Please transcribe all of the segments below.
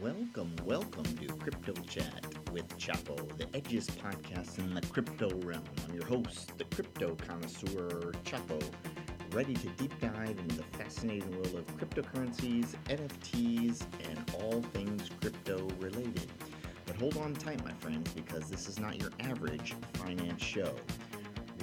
Welcome, welcome to Crypto Chat with Chapo, the edgiest podcast in the crypto realm. I'm your host, the crypto connoisseur Chapo, ready to deep dive into the fascinating world of cryptocurrencies, NFTs, and all things crypto related. But hold on tight, my friends, because this is not your average finance show.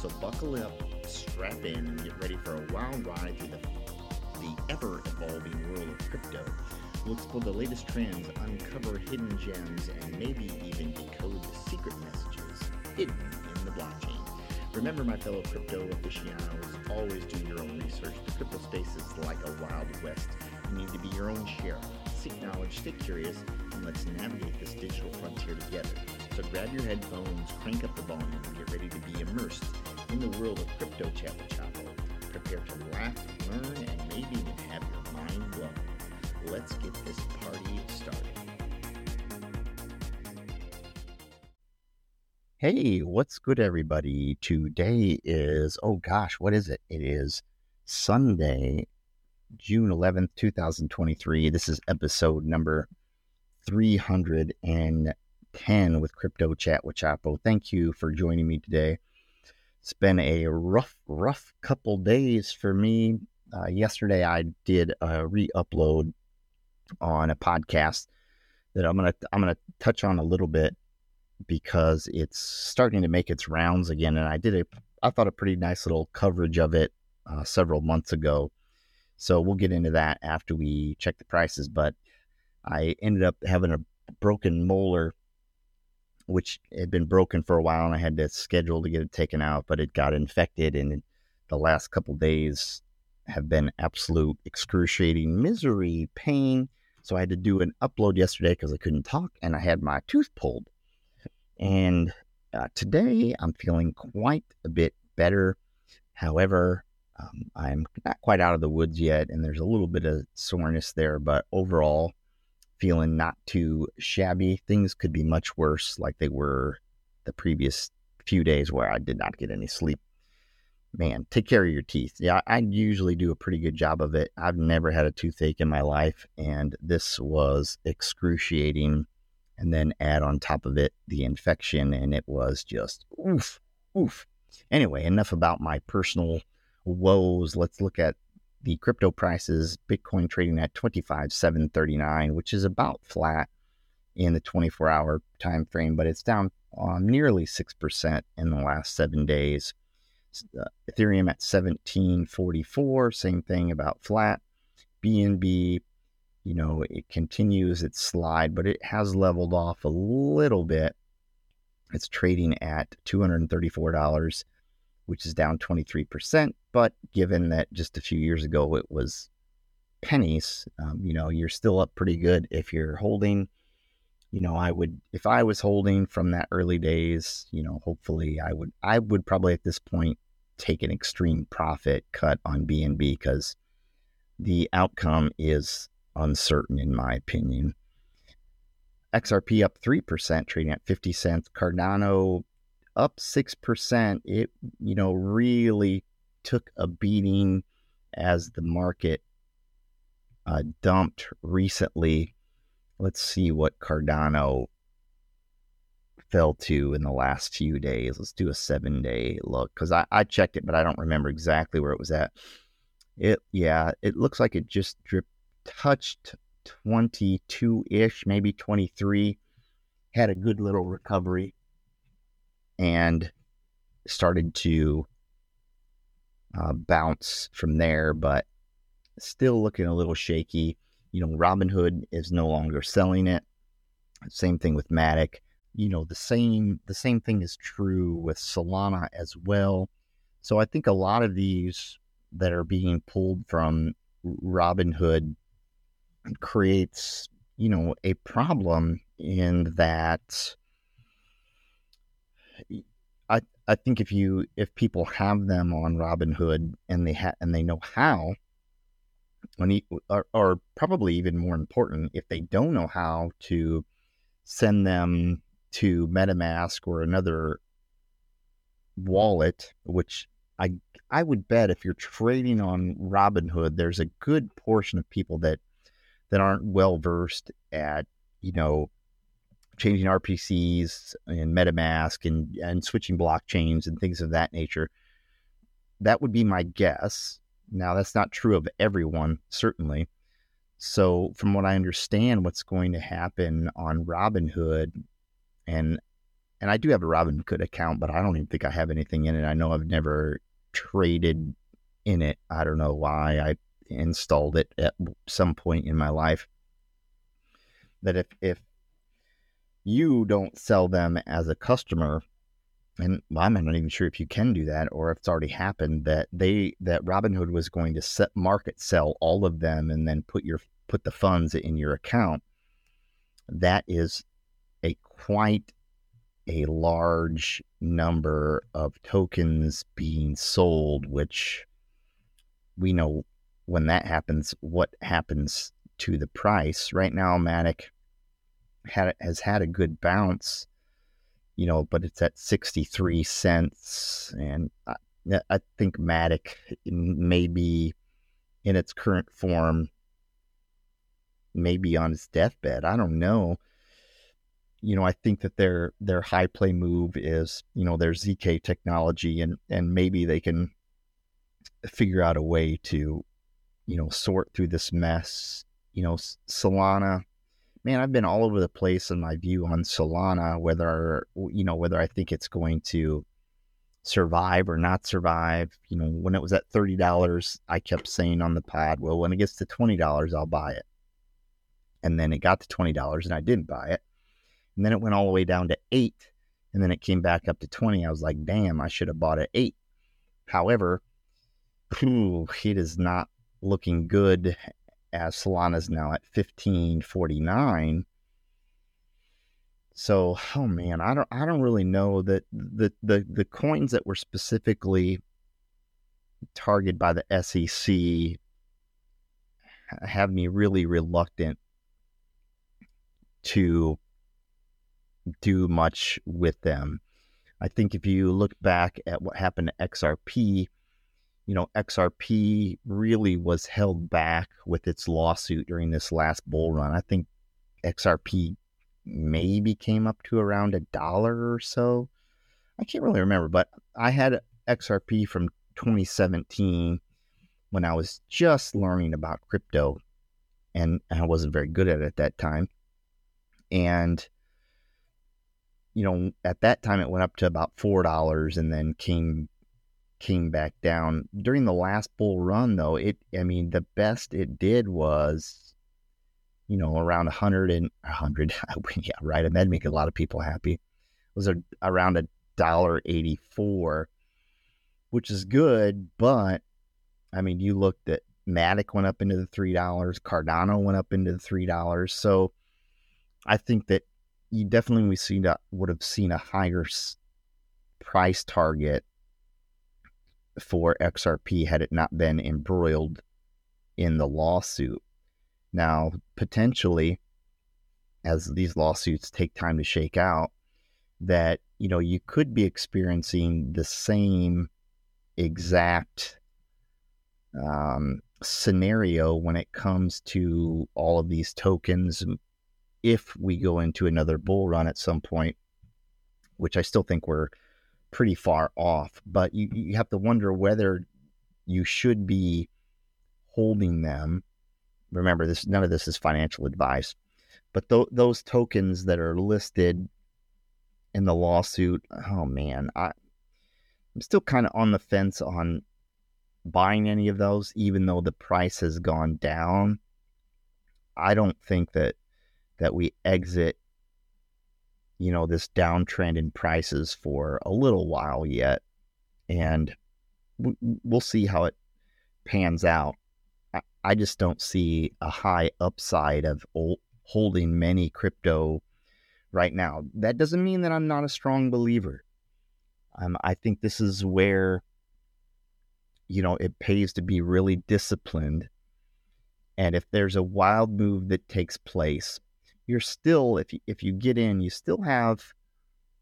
So buckle up, strap in, and get ready for a wild ride through the, the ever evolving world of crypto. We'll explore the latest trends, uncover hidden gems, and maybe even decode the secret messages hidden in the blockchain. Remember, my fellow crypto aficionados, always do your own research. The crypto space is like a wild west. You need to be your own sheriff. Seek knowledge, stay curious, and let's navigate this digital frontier together. So grab your headphones, crank up the volume, and get ready to be immersed in the world of crypto chat with. Prepare to laugh, learn, and maybe even have your mind blown. Let's get this party started. Hey, what's good, everybody? Today is, oh gosh, what is it? It is Sunday, June 11th, 2023. This is episode number 310 with Crypto Chat with Chapo. Thank you for joining me today. It's been a rough, rough couple days for me. Uh, yesterday, I did a re-upload on a podcast that I'm gonna I'm gonna touch on a little bit because it's starting to make its rounds again. And I did a I thought a pretty nice little coverage of it uh, several months ago. So we'll get into that after we check the prices. But I ended up having a broken molar which had been broken for a while and I had to schedule to get it taken out, but it got infected and the last couple days have been absolute excruciating misery, pain. So I had to do an upload yesterday because I couldn't talk and I had my tooth pulled. And uh, today I'm feeling quite a bit better. However, um, I'm not quite out of the woods yet, and there's a little bit of soreness there, but overall, feeling not too shabby. Things could be much worse, like they were the previous few days where I did not get any sleep. Man, take care of your teeth. Yeah, I usually do a pretty good job of it. I've never had a toothache in my life, and this was excruciating. And then add on top of it the infection, and it was just oof, oof. Anyway, enough about my personal woes. Let's look at the crypto prices, Bitcoin trading at 25,739, which is about flat in the 24 hour time frame, but it's down um, nearly 6% in the last seven days. Uh, Ethereum at 1744, same thing about flat. BNB, you know, it continues its slide, but it has leveled off a little bit. It's trading at $234 which is down 23%. But given that just a few years ago it was pennies, um, you know, you're still up pretty good if you're holding. You know, I would, if I was holding from that early days, you know, hopefully I would, I would probably at this point take an extreme profit cut on BNB because the outcome is uncertain in my opinion. XRP up 3%, trading at 50 cents. Cardano up 6%. It, you know, really took a beating as the market uh, dumped recently. Let's see what Cardano fell to in the last few days. Let's do a seven day look because I, I checked it, but I don't remember exactly where it was at. It, yeah, it looks like it just dripped, touched 22 ish, maybe 23. Had a good little recovery and started to uh, bounce from there, but still looking a little shaky. You know, Robinhood is no longer selling it. Same thing with Matic. You know, the same the same thing is true with Solana as well. So I think a lot of these that are being pulled from Robinhood creates you know, a problem in that I I think if you if people have them on Robinhood and they ha- and they know how, when you, or, or probably even more important, if they don't know how to send them to MetaMask or another wallet, which I I would bet if you're trading on Robinhood, there's a good portion of people that that aren't well versed at you know changing RPCs and MetaMask and and switching blockchains and things of that nature. That would be my guess. Now that's not true of everyone, certainly. So from what I understand, what's going to happen on Robinhood, and and I do have a Robinhood account, but I don't even think I have anything in it. I know I've never traded in it. I don't know why I installed it at some point in my life. That if if you don't sell them as a customer, and well, I'm not even sure if you can do that or if it's already happened that they that Robinhood was going to set market sell all of them and then put your put the funds in your account. That is a quite a large number of tokens being sold, which we know when that happens, what happens to the price. Right now, Matic had, has had a good bounce, you know, but it's at 63 cents. And I, I think Matic may be in its current form, maybe on its deathbed. I don't know you know, I think that their their high play move is, you know, their ZK technology, and and maybe they can figure out a way to, you know, sort through this mess. You know, Solana, man, I've been all over the place in my view on Solana, whether you know whether I think it's going to survive or not survive. You know, when it was at thirty dollars, I kept saying on the pod, well, when it gets to twenty dollars, I'll buy it. And then it got to twenty dollars, and I didn't buy it and then it went all the way down to eight. And then it came back up to 20. I was like, damn, I should have bought at eight. However, whew, it is not looking good as Solana's now at 1549. So, oh man, I don't I don't really know that the the the coins that were specifically targeted by the SEC have me really reluctant to do much with them. I think if you look back at what happened to XRP, you know, XRP really was held back with its lawsuit during this last bull run. I think XRP maybe came up to around a dollar or so. I can't really remember, but I had XRP from 2017 when I was just learning about crypto and I wasn't very good at it at that time. And you know, at that time it went up to about four dollars and then came came back down. During the last bull run though, it I mean the best it did was you know, around a hundred and a hundred yeah, right. And that'd make a lot of people happy. It was a, around a dollar eighty four, which is good, but I mean you looked at Matic went up into the three dollars, Cardano went up into the three dollars. So I think that you definitely we seen a, would have seen a higher price target for XRP had it not been embroiled in the lawsuit. Now, potentially, as these lawsuits take time to shake out, that you know you could be experiencing the same exact um, scenario when it comes to all of these tokens if we go into another bull run at some point, which I still think we're pretty far off. But you, you have to wonder whether you should be holding them. Remember, this none of this is financial advice, but th- those tokens that are listed in the lawsuit, oh man, I, I'm still kind of on the fence on buying any of those, even though the price has gone down. I don't think that that we exit you know this downtrend in prices for a little while yet and we'll see how it pans out i just don't see a high upside of holding many crypto right now. That doesn't mean that I'm not a strong believer. Um, I think this is where, you know, it pays to be really disciplined. And if there's a wild move that takes place, you're still, if you, if you get in, you still have,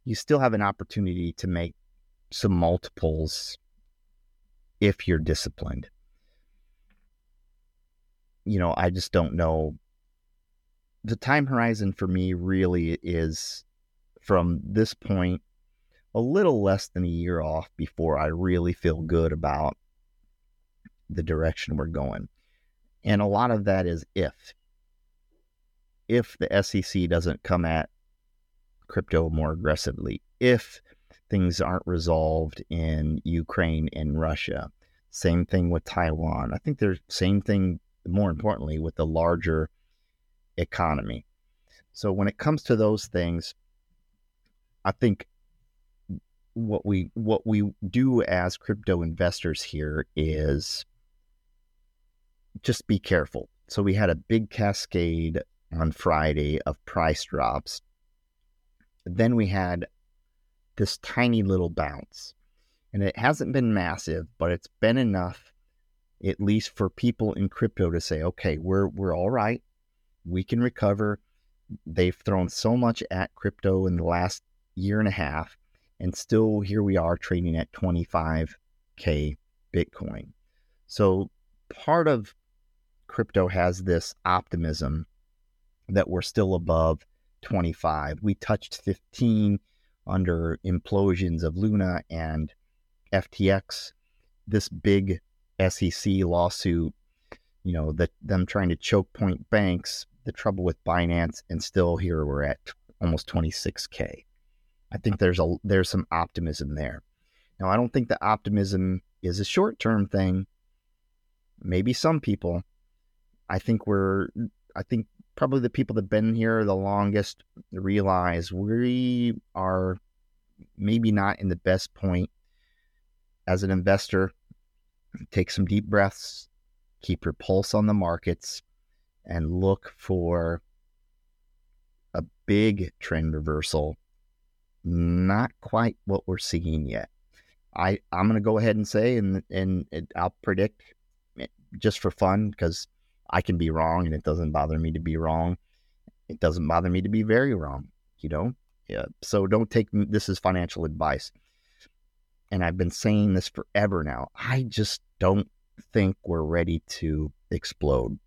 you still have an opportunity to make some multiples if you're disciplined. You know, I just don't know. The time horizon for me really is from this point a little less than a year off before I really feel good about the direction we're going. And a lot of that is if. If the SEC doesn't come at crypto more aggressively, if things aren't resolved in Ukraine and Russia. Same thing with Taiwan. I think there's same thing more importantly with the larger economy. So when it comes to those things, I think what we what we do as crypto investors here is just be careful. So we had a big cascade on Friday of price drops. Then we had this tiny little bounce. And it hasn't been massive, but it's been enough, at least for people in crypto to say, okay, we're we're all right. We can recover. They've thrown so much at crypto in the last year and a half, and still here we are trading at 25k Bitcoin. So part of crypto has this optimism that we're still above 25. We touched 15 under implosions of Luna and FTX, this big SEC lawsuit, you know, that them trying to choke point banks, the trouble with Binance, and still here we're at almost 26k. I think there's a there's some optimism there. Now I don't think the optimism is a short term thing. Maybe some people. I think we're I think probably the people that've been here the longest realize we are maybe not in the best point as an investor. Take some deep breaths, keep your pulse on the markets, and look for a big trend reversal. Not quite what we're seeing yet. I, I'm going to go ahead and say, and, and I'll predict eh, just for fun because I can be wrong and it doesn't bother me to be wrong. It doesn't bother me to be very wrong, you know? Yeah. So don't take this as financial advice. And I've been saying this forever now. I just don't think we're ready to explode.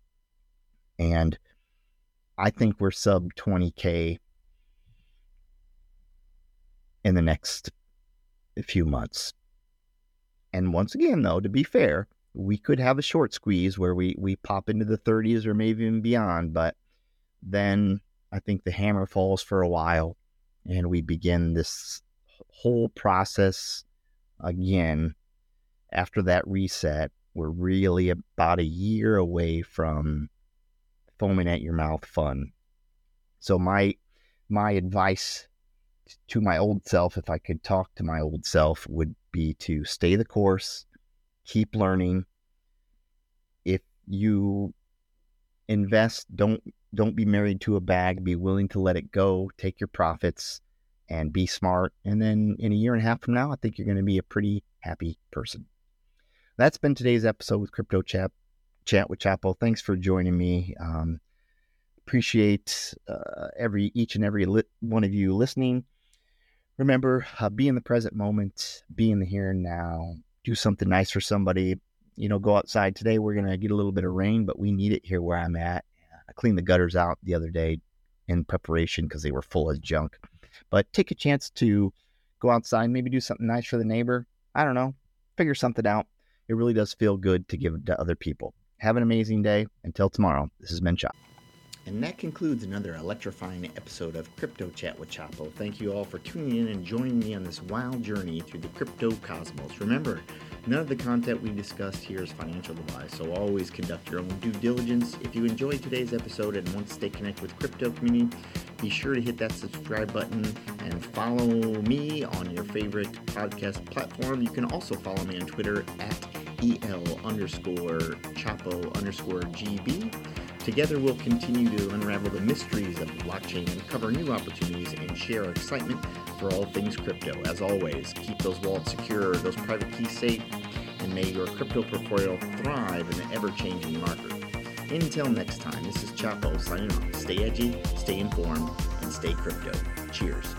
And I think we're sub 20K in the next few months. And once again, though, to be fair, we could have a short squeeze where we, we pop into the 30s or maybe even beyond, but then I think the hammer falls for a while and we begin this whole process again after that reset. We're really about a year away from foaming at your mouth fun. So my my advice to my old self, if I could talk to my old self, would be to stay the course, keep learning. If you invest, don't don't be married to a bag. Be willing to let it go. Take your profits and be smart. And then in a year and a half from now, I think you're going to be a pretty happy person. That's been today's episode with Crypto Chat, Chat with Chapo. Thanks for joining me. Um, appreciate uh, every each and every li- one of you listening. Remember, uh, be in the present moment, be in the here and now. Do something nice for somebody. You know, go outside today. We're gonna get a little bit of rain, but we need it here where I'm at. I cleaned the gutters out the other day in preparation because they were full of junk. But take a chance to go outside, maybe do something nice for the neighbor. I don't know, figure something out. It really does feel good to give to other people. Have an amazing day. Until tomorrow, this has been Chop. And that concludes another electrifying episode of Crypto Chat with Chapo. Thank you all for tuning in and joining me on this wild journey through the crypto cosmos. Remember, none of the content we discussed here is financial advice, so always conduct your own due diligence. If you enjoyed today's episode and want to stay connected with crypto community, be sure to hit that subscribe button and follow me on your favorite podcast platform. You can also follow me on Twitter at el underscore chapo underscore gb Together, we'll continue to unravel the mysteries of blockchain, uncover new opportunities, and share our excitement for all things crypto. As always, keep those wallets secure, those private keys safe, and may your crypto portfolio thrive in the ever changing market. Until next time, this is Chapo signing off. Stay edgy, stay informed, and stay crypto. Cheers.